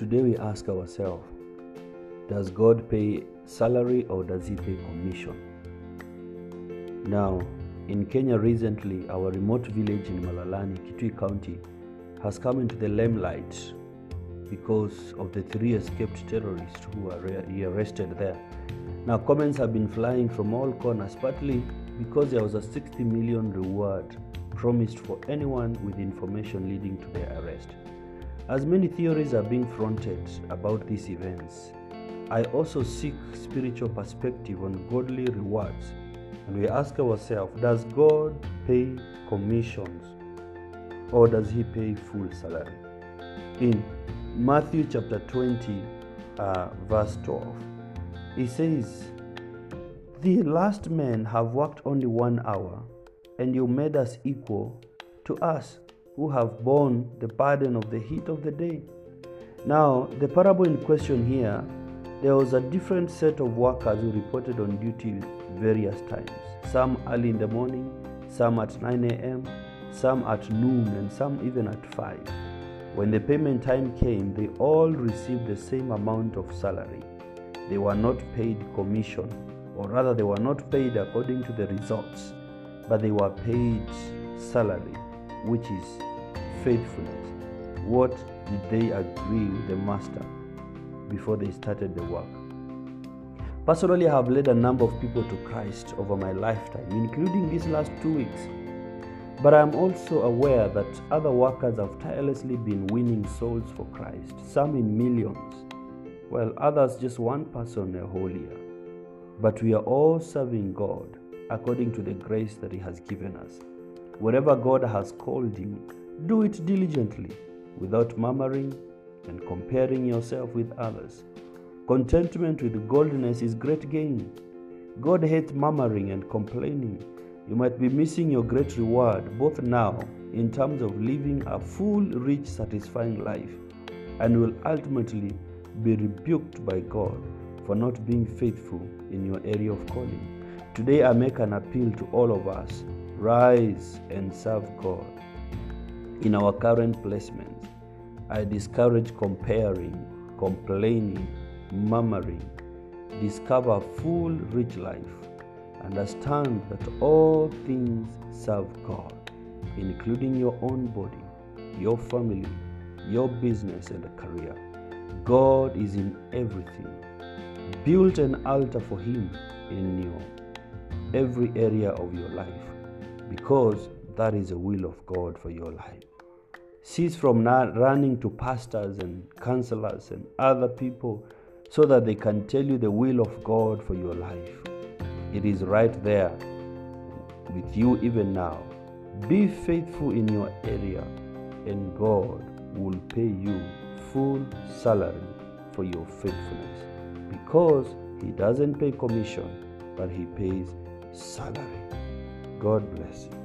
today we ask ourselves Does God pay salary or does He pay commission? Now, in Kenya recently, our remote village in Malalani, Kitui County, has come into the limelight because of the three escaped terrorists who were arrested there. Now, comments have been flying from all corners, partly because there was a 60 million reward promised for anyone with information leading to their arrest. As many theories are being fronted about these events, I also seek spiritual perspective on godly rewards. And we ask ourselves Does God pay commissions or does He pay full salary? In Matthew chapter 20, uh, verse 12, He says, The last men have worked only one hour, and you made us equal to us who have borne the burden of the heat of the day. Now, the parable in question here, there was a different set of workers who reported on duty various times. Some early in the morning, some at 9 a.m., some at noon, and some even at 5. When the payment time came, they all received the same amount of salary. They were not paid commission, or rather, they were not paid according to the results, but they were paid salary, which is faithfulness. What did they agree with the master before they started the work? Personally, I have led a number of people to Christ over my lifetime, including these last two weeks. But I am also aware that other workers have tirelessly been winning souls for Christ, some in millions, while others just one person a whole year. But we are all serving God according to the grace that He has given us. Wherever God has called you, do it diligently, without murmuring and comparing yourself with others. Contentment with godliness is great gain. God hates murmuring and complaining. You might be missing your great reward both now in terms of living a full, rich, satisfying life, and will ultimately be rebuked by God for not being faithful in your area of calling. Today, I make an appeal to all of us rise and serve God. In our current placements, I discourage comparing, complaining, murmuring. Discover full, rich life. Understand that all things serve God, including your own body, your family, your business, and career. God is in everything. Build an altar for Him in your every area of your life because that is the will of God for your life. Cease from running to pastors and counselors and other people so that they can tell you the will of God for your life. It is right there with you even now. Be faithful in your area, and God will pay you full salary for your faithfulness because He doesn't pay commission, but He pays salary. God bless you.